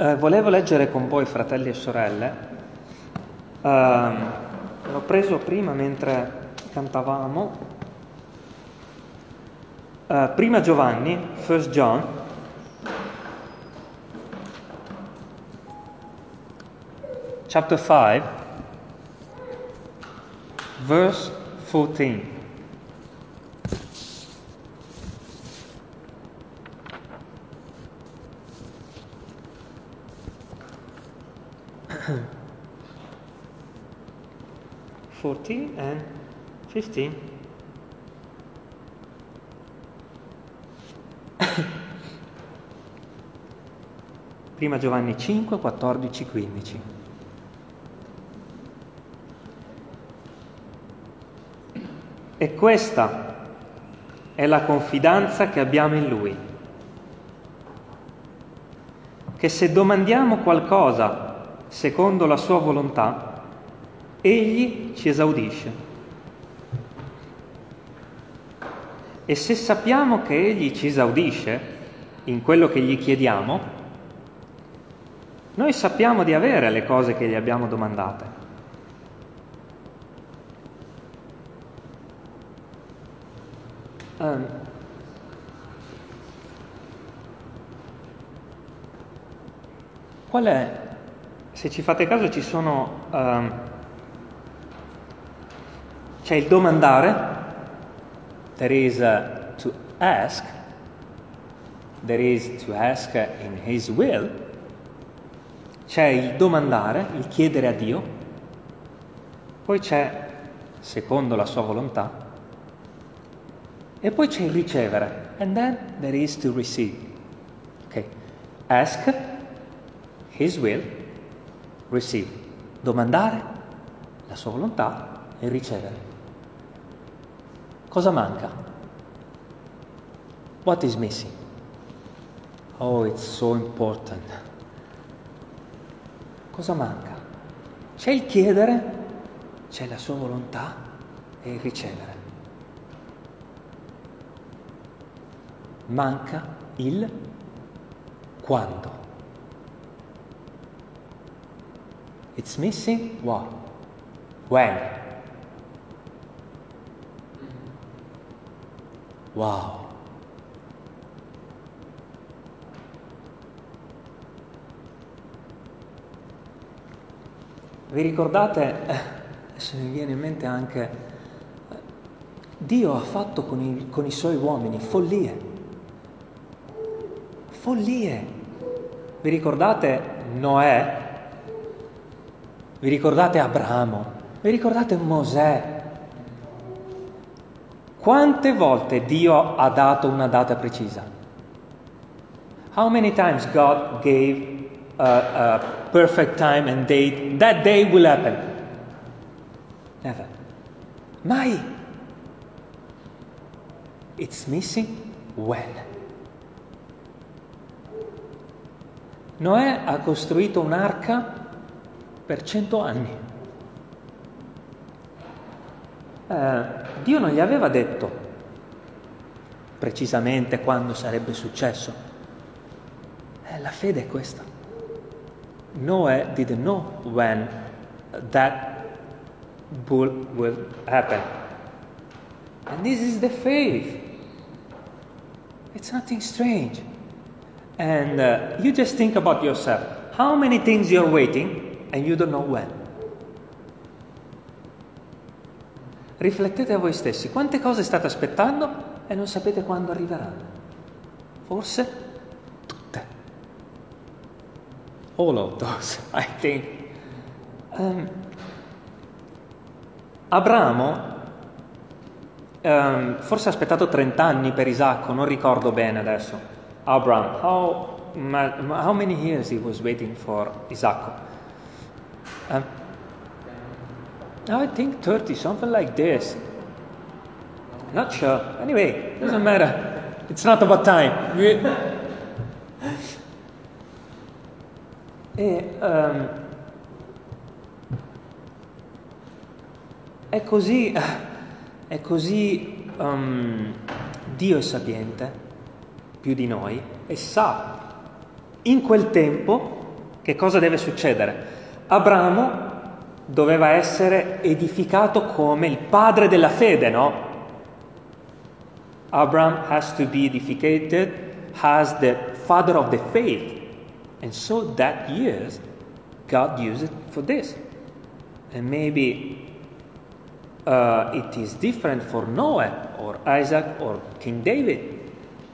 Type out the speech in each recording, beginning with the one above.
Eh, volevo leggere con voi, fratelli e sorelle. Eh, l'ho preso prima mentre cantavamo. Eh, prima Giovanni, First John. Chapter 5, verse 14. Fourteen and fifteen. Prima Giovanni 5, 14, 15. E questa è la confidenza che abbiamo in Lui, che se domandiamo qualcosa secondo la sua volontà, Egli ci esaudisce. E se sappiamo che Egli ci esaudisce in quello che gli chiediamo, noi sappiamo di avere le cose che gli abbiamo domandate. Um, qual è, se ci fate caso, ci sono, um, c'è il domandare, there is uh, to ask, there is to ask in His will, c'è il domandare, il chiedere a Dio, poi c'è, secondo la sua volontà, e poi c'è il ricevere. And then there is to receive. Ok? Ask, His will, receive. Domandare, la sua volontà e ricevere. Cosa manca? What is missing? Oh, it's so important. Cosa manca? C'è il chiedere, c'è la sua volontà e il ricevere. manca il quando. It's missing what? When? Wow. Vi ricordate, adesso mi viene in mente anche, Dio ha fatto con i, con i suoi uomini follie follie. Vi ricordate Noè? Vi ricordate Abramo? Vi ricordate Mosè? Quante volte Dio ha dato una data precisa? How many times God gave a, a perfect time and date? That day will happen. Never. Mai. It's missing when. Noè ha costruito un'arca per cento anni. Eh, Dio non gli aveva detto precisamente quando sarebbe successo. Eh, la fede è questa. Noè didn't know when that bull will happen. And this is the faith. It's nothing strange. And uh, you just think about yourself. How many things you're waiting and you don't know when? Riflettete a voi stessi, quante cose state aspettando e non sapete quando arriveranno? Forse tutte. All of those, I think. Um, Abramo um, forse ha aspettato 30 anni per Isacco, non ricordo bene adesso. Abraham, how, how many years he was waiting for Isaac? Um, I think 30, something like this. Not sure. Anyway, doesn't matter. It's not about time. e, um, è così, è così um, Dio è sapiente più di noi e sa in quel tempo che cosa deve succedere? Abramo doveva essere edificato come il padre della fede, no? Abraham has to be edificated as the father of the faith. And so that years God used it for this. And maybe uh, it is different for Noah or Isaac or King David.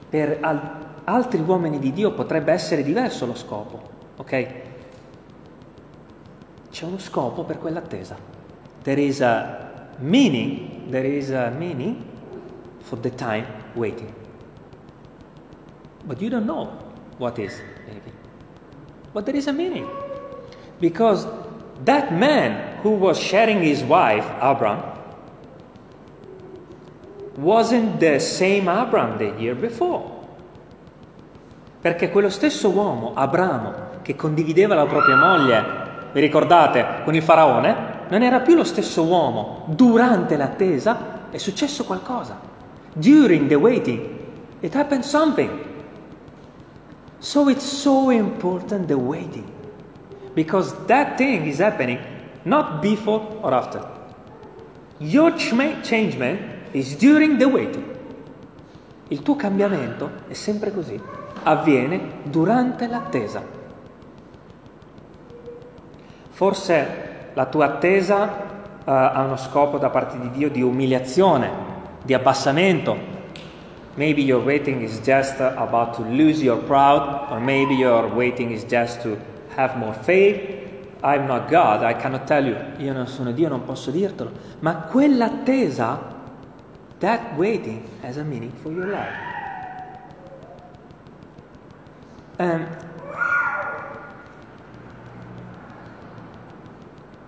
Per al- altri uomini di Dio potrebbe essere diverso lo scopo, ok? C'è uno scopo per quell'attesa. There is a meaning, there is a meaning for the time waiting. But you don't know what is, maybe. But there is a meaning. Because that man who was sharing his wife, Abram, wasn't the same Abram the year before. Perché quello stesso uomo, Abramo, che condivideva la propria moglie, vi ricordate, con il faraone, non era più lo stesso uomo. Durante l'attesa è successo qualcosa. During the waiting, it happened something. So it's so important the waiting. Because that thing is happening not before or after. Your changement is during the waiting. Il tuo cambiamento è sempre così, avviene durante l'attesa. Forse la tua attesa uh, ha uno scopo da parte di Dio di umiliazione, di abbassamento. Maybe your waiting is just about to lose your pride, or maybe your waiting is just to have more faith. I'm not God, I cannot tell you. Io non sono Dio, non posso dirtelo. Ma quell'attesa, that waiting has a meaning for your life. Um,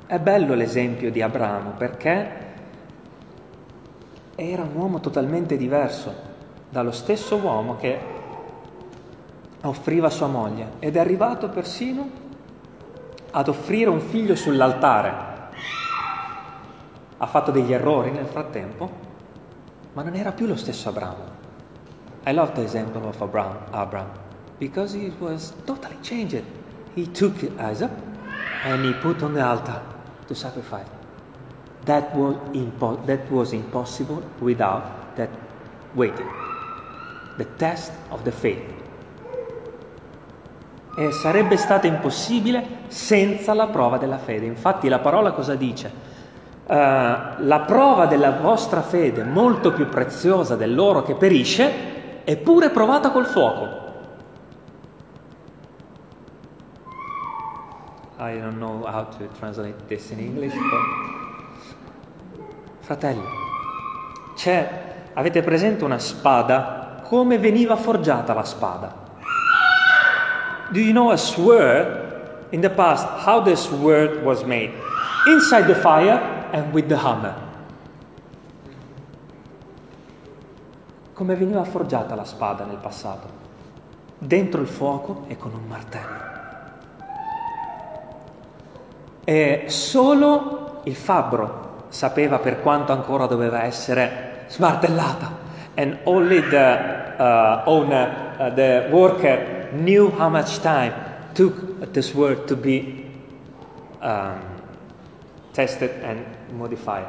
è bello l'esempio di Abramo perché era un uomo totalmente diverso dallo stesso uomo che offriva sua moglie ed è arrivato persino ad offrire un figlio sull'altare. Ha fatto degli errori nel frattempo, ma non era più lo stesso Abramo. I love the example of Abraham, Abraham because he was totally changed. He took Isaac and he put on the altar to sacrifice. That was, impo- that was impossible without that waiting, the test of the faith. E sarebbe stato impossibile senza la prova della fede. Infatti la parola cosa dice? Uh, la prova della vostra fede, molto più preziosa dell'oro che perisce, è pure provata col fuoco. I don't know how to translate this in English, but... Fratelli, c'è, avete presente una spada? Come veniva forgiata la spada? Do you know a sword in the past, how the sword was made? Inside the fire and with the hammer. Come veniva forgiata la spada nel passato? Dentro il fuoco e con un martello. E solo il fabbro sapeva per quanto ancora doveva essere smartellata. And only the uh, owner, uh, the worker, knew how much time took this word to be um, tested and modified.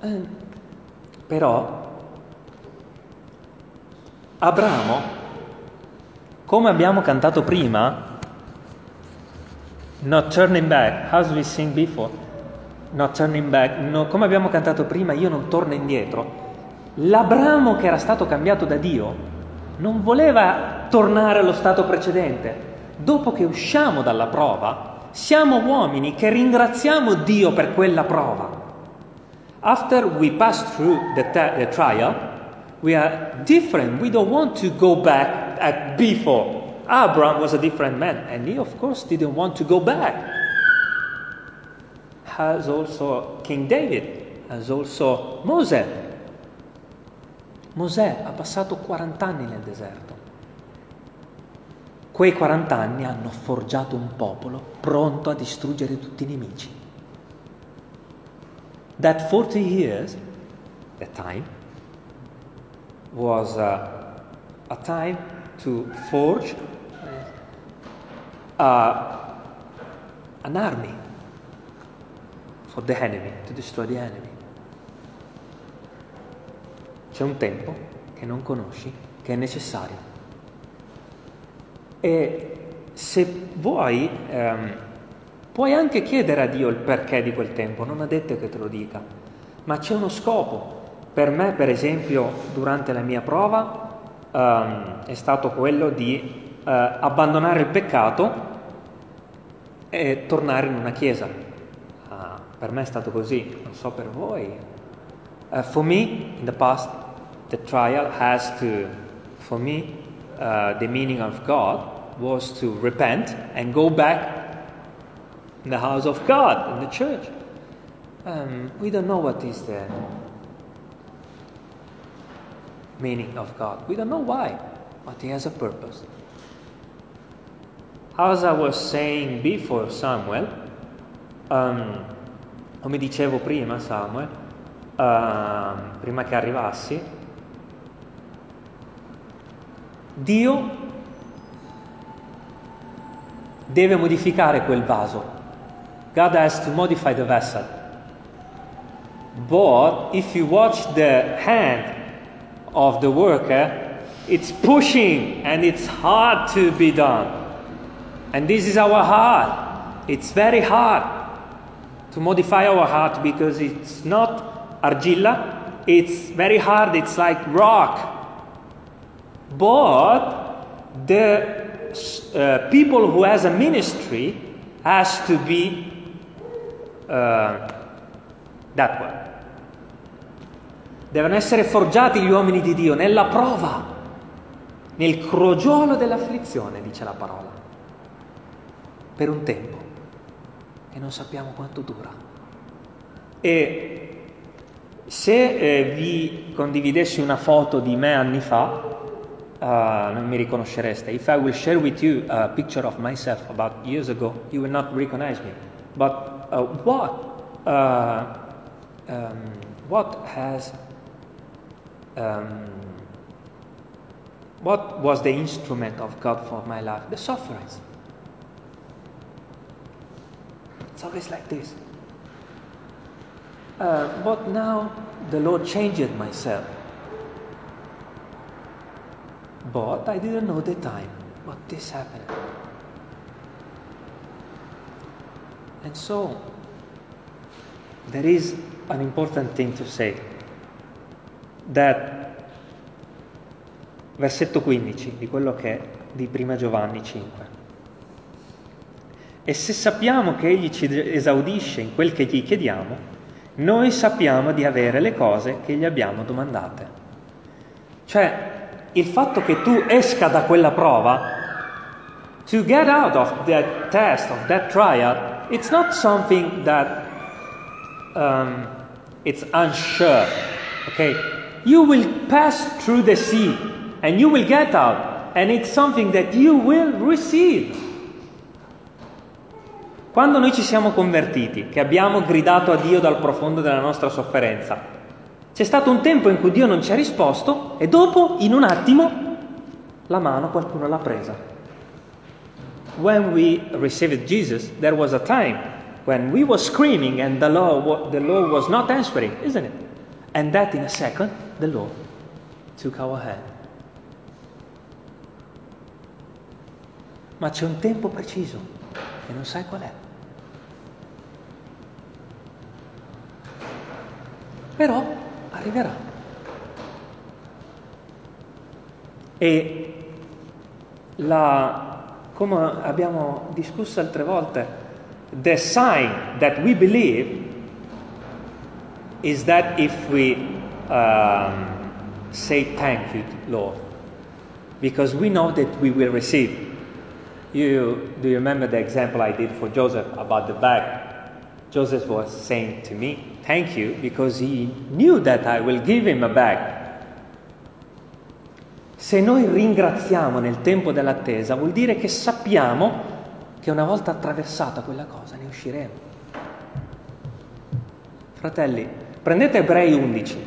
Eh, però Abramo, come abbiamo cantato prima, not turning back, as we sing before, not turning back, no, come abbiamo cantato prima, io non torno indietro. L'Abramo che era stato cambiato da Dio non voleva tornare allo stato precedente. Dopo che usciamo dalla prova, siamo uomini che ringraziamo Dio per quella prova. After we pass through the, ta- the trial, we are different. We don't want to go back at before. Abraham was a different man, and he, of course, didn't want to go back. As also King David, as also Moses. Mosè ha passato 40 anni nel deserto. Quei 40 anni hanno forgiato un popolo pronto a distruggere tutti i nemici. That 40 years, that time, was a, a time to forge uh, an army for the enemy, to destroy the enemy. C'è un tempo che non conosci, che è necessario. E se vuoi, ehm, puoi anche chiedere a Dio il perché di quel tempo, non ha detto che te lo dica, ma c'è uno scopo. Per me, per esempio, durante la mia prova ehm, è stato quello di eh, abbandonare il peccato e tornare in una chiesa. Uh, per me è stato così, non so per voi. Uh, for me, in the past, the trial has to, for me, uh, the meaning of God was to repent and go back in the house of God, in the church. Um, we don't know what is the meaning of God. We don't know why, but He has a purpose. As I was saying before Samuel, um, come dicevo prima Samuel, uh, prima che arrivassi, Dio deve modificare quel vaso. God has to modify the vessel. But if you watch the hand of the worker, it's pushing and it's hard to be done. And this is our heart. It's very hard to modify our heart because it's not argilla, it's very hard, it's like rock. But the uh, people who has a ministry has to be uh, that way. Devono essere forgiati gli uomini di Dio nella prova, nel crogiolo dell'afflizione, dice la parola, per un tempo e non sappiamo quanto dura. E se eh, vi condividessi una foto di me anni fa, uh, non mi riconoscereste. If I will share with you a picture of myself about years ago, you will not recognize me. But uh, what, uh, um, what has, um, what was the instrument of God for my life? The sufferings. It's always like this. Uh, but now the Lord changed myself. But I didn't know the time what this happened. And so there is an important thing to say that versetto 15 di quello che è di prima Giovanni 5. E se sappiamo che Egli ci esaudisce in quel che gli chiediamo, noi sappiamo di avere le cose che gli abbiamo domandate. Cioè, il fatto che tu esca da quella prova, to get out of that test, of that trial, it's not something that um, it's unsure. Okay? You will pass through the sea and you will get out, and it's something that you will receive. Quando noi ci siamo convertiti, che abbiamo gridato a Dio dal profondo della nostra sofferenza, c'è stato un tempo in cui Dio non ci ha risposto e dopo, in un attimo, la mano qualcuno l'ha presa. When we received Jesus, there was a time when we were screaming and the Lord, the Lord was not answering, isn't it? And that in a second, the Lord took our hand. Ma c'è un tempo preciso e non sai qual è. Però arriverà. E la, come abbiamo discusso altre volte, the sign that we believe is that if we um, say thank you, Lord, because we know that we will receive. You do you remember the example I did for Joseph about the bag? Joseph was saying to me, Thank you, because he knew that I will give him a bag. Se noi ringraziamo nel tempo dell'attesa, vuol dire che sappiamo che una volta attraversata quella cosa ne usciremo. Fratelli, prendete Ebrei 11.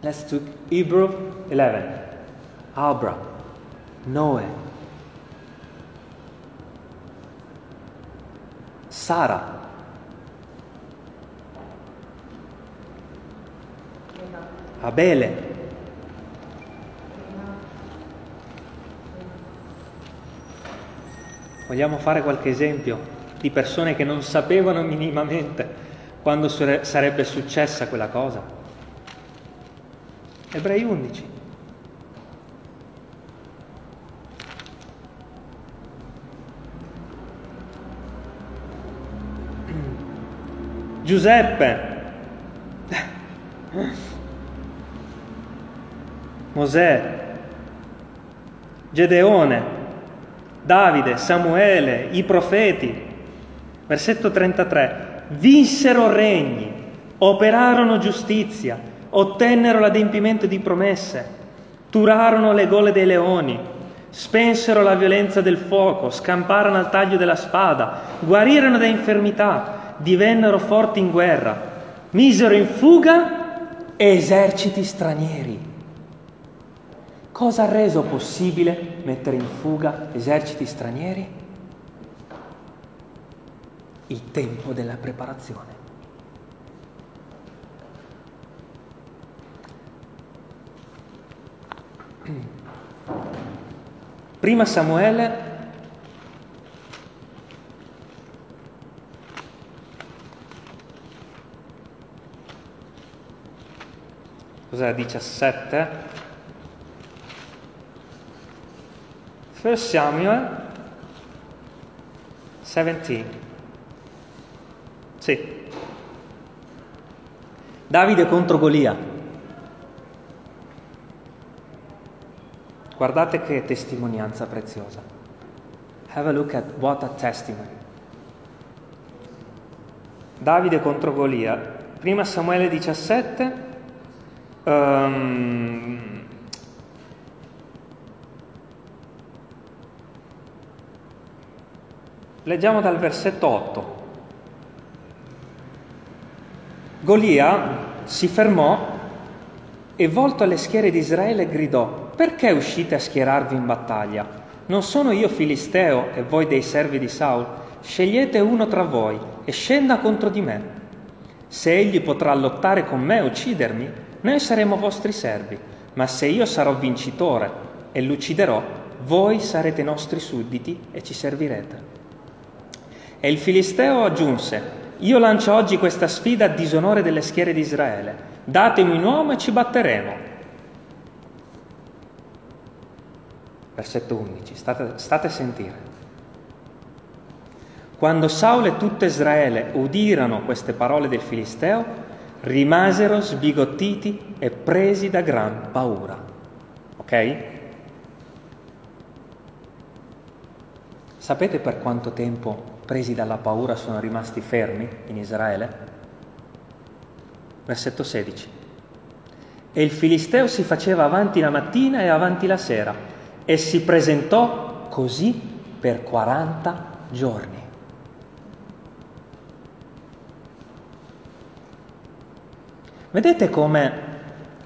Let's do Hebrew 11. Abra, Noè, Sara, Abele, Vogliamo fare qualche esempio di persone che non sapevano minimamente quando sarebbe successa quella cosa? Ebrei 11. Giuseppe, Mosè, Gedeone, Davide, Samuele, i profeti. Versetto 33. Vinsero regni, operarono giustizia, ottennero l'adempimento di promesse, turarono le gole dei leoni, spensero la violenza del fuoco, scamparono al taglio della spada, guarirono da infermità, divennero forti in guerra, misero in fuga eserciti stranieri. Cosa ha reso possibile mettere in fuga eserciti stranieri? Il tempo della preparazione. Prima Samuele cos'è 17 1 Samuel 17. Sì. Davide contro Golia. Guardate che testimonianza preziosa. Have a look at what a testimony. Davide contro Golia. Prima Samuele 17. Um, Leggiamo dal versetto 8. Golia si fermò e volto alle schiere di Israele gridò, perché uscite a schierarvi in battaglia? Non sono io filisteo e voi dei servi di Saul? Scegliete uno tra voi e scenda contro di me. Se egli potrà lottare con me e uccidermi, noi saremo vostri servi, ma se io sarò vincitore e l'ucciderò, voi sarete nostri sudditi e ci servirete. E il Filisteo aggiunse, io lancio oggi questa sfida a disonore delle schiere di Israele, datemi un uomo e ci batteremo. Versetto 11, state, state a sentire. Quando Saul e tutto Israele udirono queste parole del Filisteo, rimasero sbigottiti e presi da gran paura. Ok? Sapete per quanto tempo presi dalla paura, sono rimasti fermi in Israele? Versetto 16. E il Filisteo si faceva avanti la mattina e avanti la sera e si presentò così per 40 giorni. Vedete come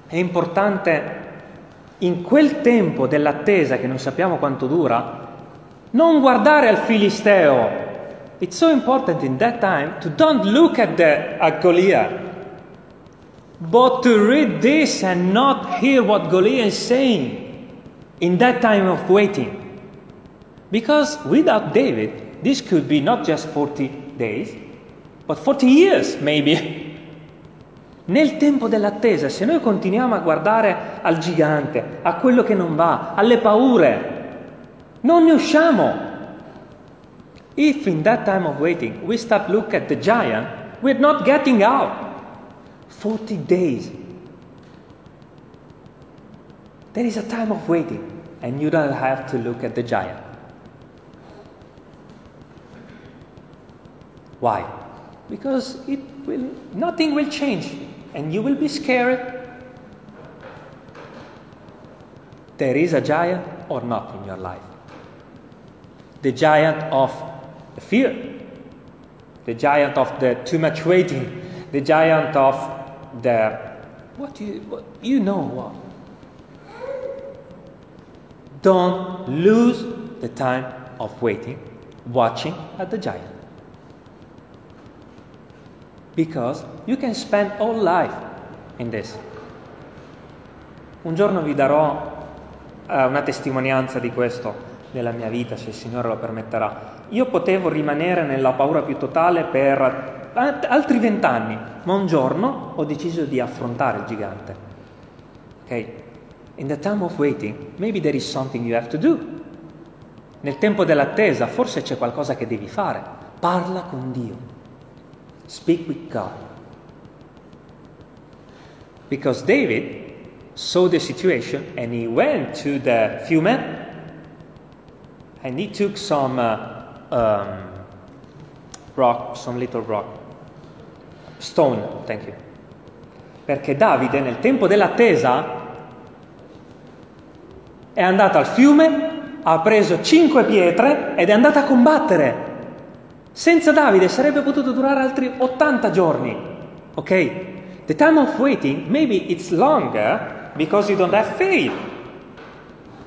è importante in quel tempo dell'attesa che non sappiamo quanto dura, non guardare al Filisteo it's so important in that time to don't look at the at Goliath, but to read this and not hear what Goliath is saying in that time of waiting. Because without David, this could be not just 40 days, but 40 years maybe. Nel tempo dell'attesa, se noi continuiamo a guardare al gigante, a quello che non va, alle paure, non ne usciamo. If in that time of waiting we stop look at the giant, we're not getting out. 40 days. There is a time of waiting, and you don't have to look at the giant. Why? Because it will, nothing will change, and you will be scared. There is a giant or not in your life. The giant of the fear, the giant of the too much waiting, the giant of the what you what, you know what. Don't lose the time of waiting, watching at the giant. Because you can spend all life in this. Un giorno vi darò uh, una testimonianza di questo nella mia vita, se il Signore lo permetterà. Io potevo rimanere nella paura più totale per altri vent'anni, ma un giorno ho deciso di affrontare il gigante. Ok? In the time of waiting, maybe there is something you have to do. Nel tempo dell'attesa, forse c'è qualcosa che devi fare. Parla con Dio. Speak with God. Because David saw the situation and he went to the few men and he took some uh, um, rock, some little rock, stone, thank you. Perché Davide nel tempo dell'attesa è andato al fiume, ha preso cinque pietre ed è andato a combattere. Senza Davide sarebbe potuto durare altri 80 giorni. Ok? The time of waiting, maybe it's longer because you don't have faith.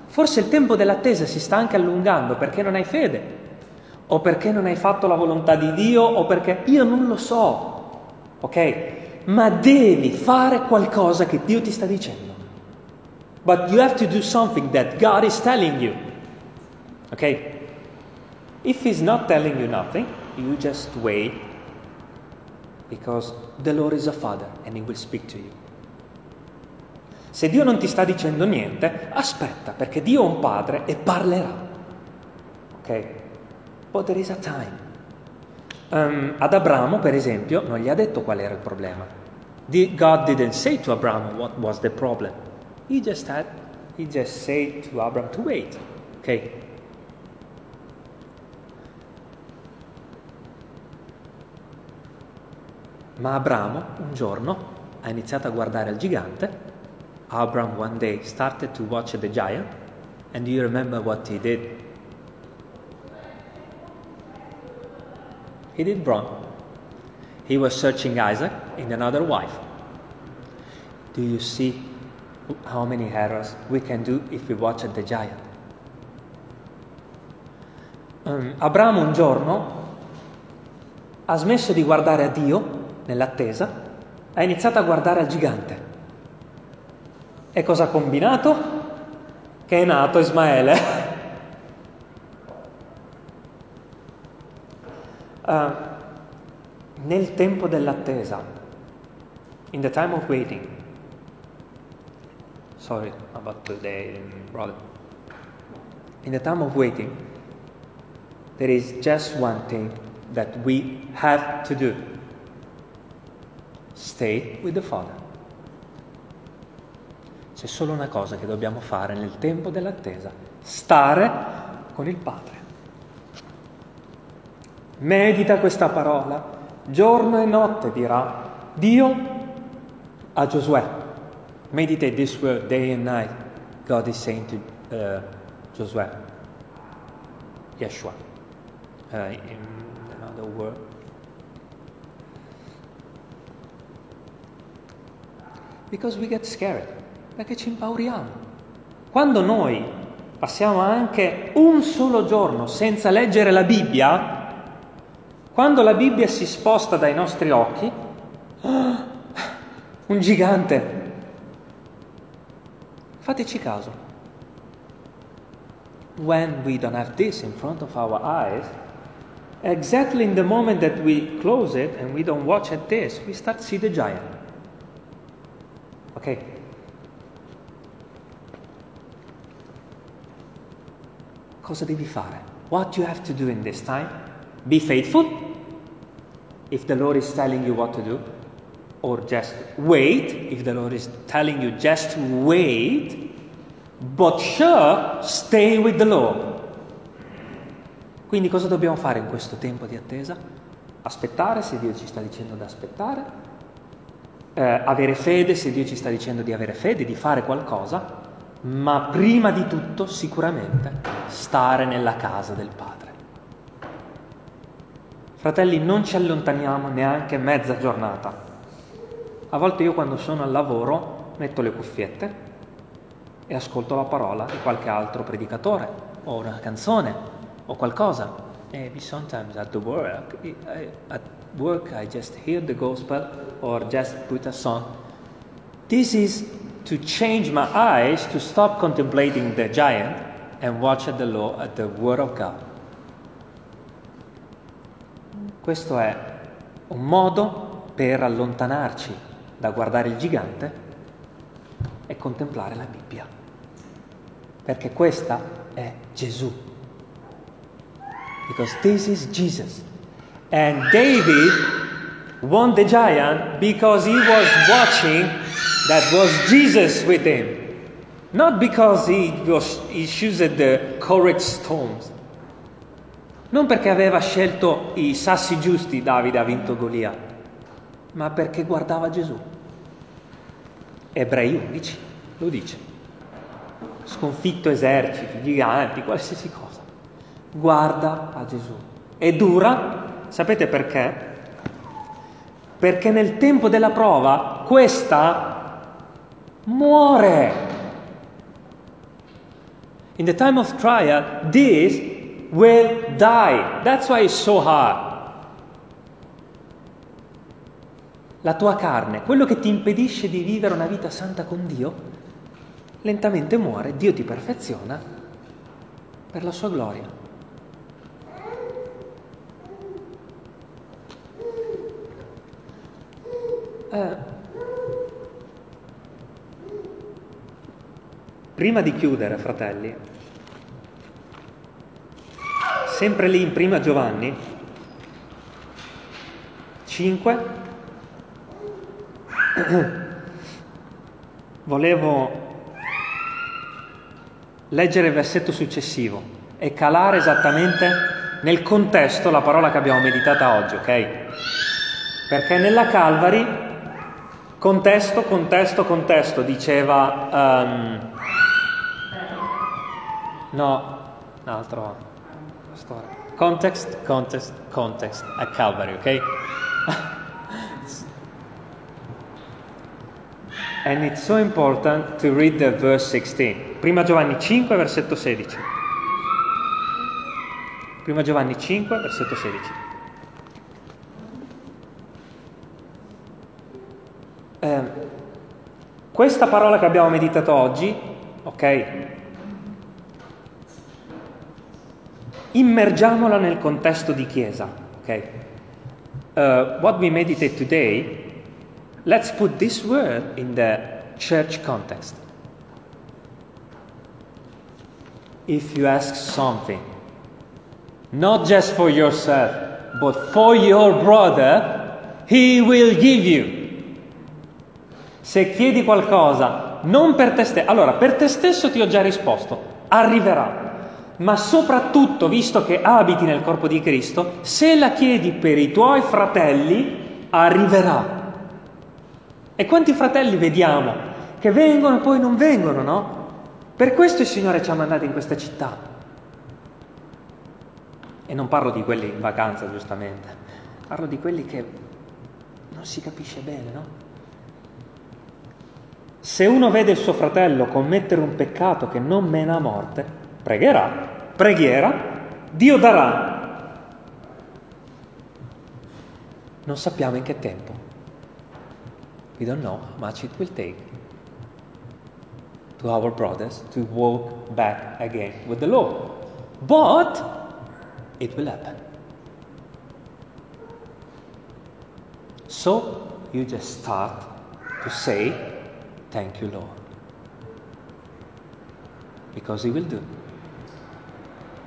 Forse il tempo dell'attesa si sta anche allungando perché non hai fede, o perché non hai fatto la volontà di Dio, o perché io non lo so, ok? Ma devi fare qualcosa che Dio ti sta dicendo. But you have to do something that God is telling you. Ok? If He's not telling you nothing, you just wait because the Lord is a Father and He will speak to you. Se Dio non ti sta dicendo niente, aspetta, perché Dio è un padre e parlerà. Ok? But there is a time. Um, ad Abramo, per esempio, non gli ha detto qual era il problema. God didn't say to Abramo what was the problem. He just had, he just said to Abraham to wait. Ok? Ma Abramo un giorno ha iniziato a guardare il gigante Abram one day started to watch the giant, and do you remember what he did? He did wrong. He was searching Isaac in another wife. Do you see how many errors we can do if we watch the giant? Um, Abramo un giorno ha smesso di guardare a Dio nell'attesa, ha iniziato a guardare al gigante. E cosa ha combinato? Che è nato Ismaele. uh, nel tempo dell'attesa, in the time of waiting, sorry about the day, brother. In the time of waiting, there is just one thing that we have to do stay with the Father. C'è solo una cosa che dobbiamo fare nel tempo dell'attesa, stare con il Padre. Medita questa parola, giorno e notte dirà Dio a Giosuè. Meditate this word day and night. God is saying to uh, Josué, Yeshua, uh, in another word. Because we get scared perché ci impauriamo. Quando noi passiamo anche un solo giorno senza leggere la Bibbia, quando la Bibbia si sposta dai nostri occhi, oh, un gigante. Fateci caso. When we don't have this in front of our eyes, exactly in the moment that we close it and we don't watch at this, we start to see the giant. Okay? cosa devi fare? What you have to do in this time? Be faithful if the Lord is telling you what to do, or just wait if the Lord is telling you just wait, but sure stay with the Lord. Quindi cosa dobbiamo fare in questo tempo di attesa? Aspettare se Dio ci sta dicendo di aspettare, eh, avere fede se Dio ci sta dicendo di avere fede, di fare qualcosa, ma prima di tutto sicuramente stare nella casa del Padre. Fratelli, non ci allontaniamo neanche mezza giornata. A volte io quando sono al lavoro metto le cuffiette e ascolto la parola di qualche altro predicatore o una canzone o qualcosa. Maybe sometimes at the work, I, at work I just hear the gospel or just put a song. This is to change my eyes to stop contemplating the giant and watch at the law at the word of God. Questo è un modo per allontanarci da guardare il gigante e contemplare la Bibbia. Perché questa è Gesù. Because this is Jesus. And David won the giant because he was watching that was Jesus with him. Not because he, was, he choosed the correct stones. Non perché aveva scelto i sassi giusti Davide ha vinto Golia, ma perché guardava Gesù. Ebrei 11 lo dice. Sconfitto eserciti, giganti, qualsiasi cosa. Guarda a Gesù. E dura, sapete perché? Perché nel tempo della prova questa muore. In the time of trial, this will die. That's why it's so hard. La tua carne, quello che ti impedisce di vivere una vita santa con Dio, lentamente muore, Dio ti perfeziona per la sua gloria. Eh, prima di chiudere, fratelli, sempre lì in prima Giovanni 5 volevo leggere il versetto successivo e calare esattamente nel contesto la parola che abbiamo meditata oggi, ok? Perché nella Calvary, contesto, contesto, contesto, diceva... Um, no, un altro storia. Context, context, context a Calvary, ok? And it's so important to read the verse 16. Prima Giovanni 5, versetto 16. Prima Giovanni 5, versetto 16. Eh, questa parola che abbiamo meditato oggi, ok? immergiamola nel contesto di chiesa. Okay? Uh, what we meditate today, let's put this word in the church context. If you ask something, not just for yourself, but for your brother, he will give you. Se chiedi qualcosa, non per te stesso, allora per te stesso ti ho già risposto, arriverà ma soprattutto, visto che abiti nel corpo di Cristo, se la chiedi per i tuoi fratelli, arriverà. E quanti fratelli vediamo che vengono e poi non vengono, no? Per questo il Signore ci ha mandati in questa città. E non parlo di quelli in vacanza, giustamente, parlo di quelli che non si capisce bene, no? Se uno vede il suo fratello commettere un peccato che non mena a morte, pregherà, preghiera, Dio darà. Non sappiamo in che tempo. We don't know how much it will take to our brothers to walk back again with the Lord. But it will happen. So you just start to say, Thank you, Lord. Because He will do.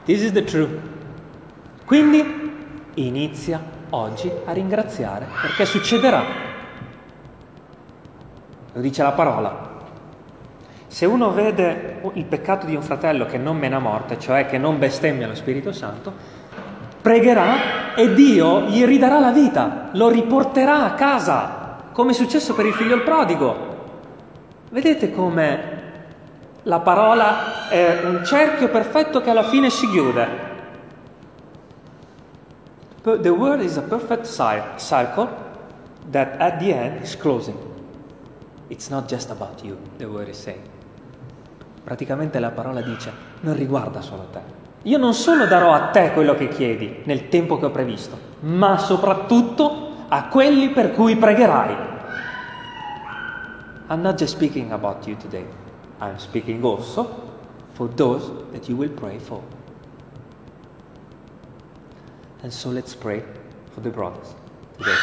This is the truth. Quindi inizia oggi a ringraziare perché succederà. Lo dice la parola. Se uno vede il peccato di un fratello che non mena morte, cioè che non bestemmia lo Spirito Santo, pregherà e Dio gli ridarà la vita, lo riporterà a casa, come è successo per il figlio il prodigo. Vedete come la parola è un cerchio perfetto che alla fine si chiude. The word is a perfect circle that at the end is closing. It's not just about you, the word is saying. Praticamente la parola dice, non riguarda solo te. Io non solo darò a te quello che chiedi nel tempo che ho previsto, ma soprattutto a quelli per cui pregherai. I'm not just speaking about you today. I'm speaking also for those that you will pray for. And so let's pray for the brothers today.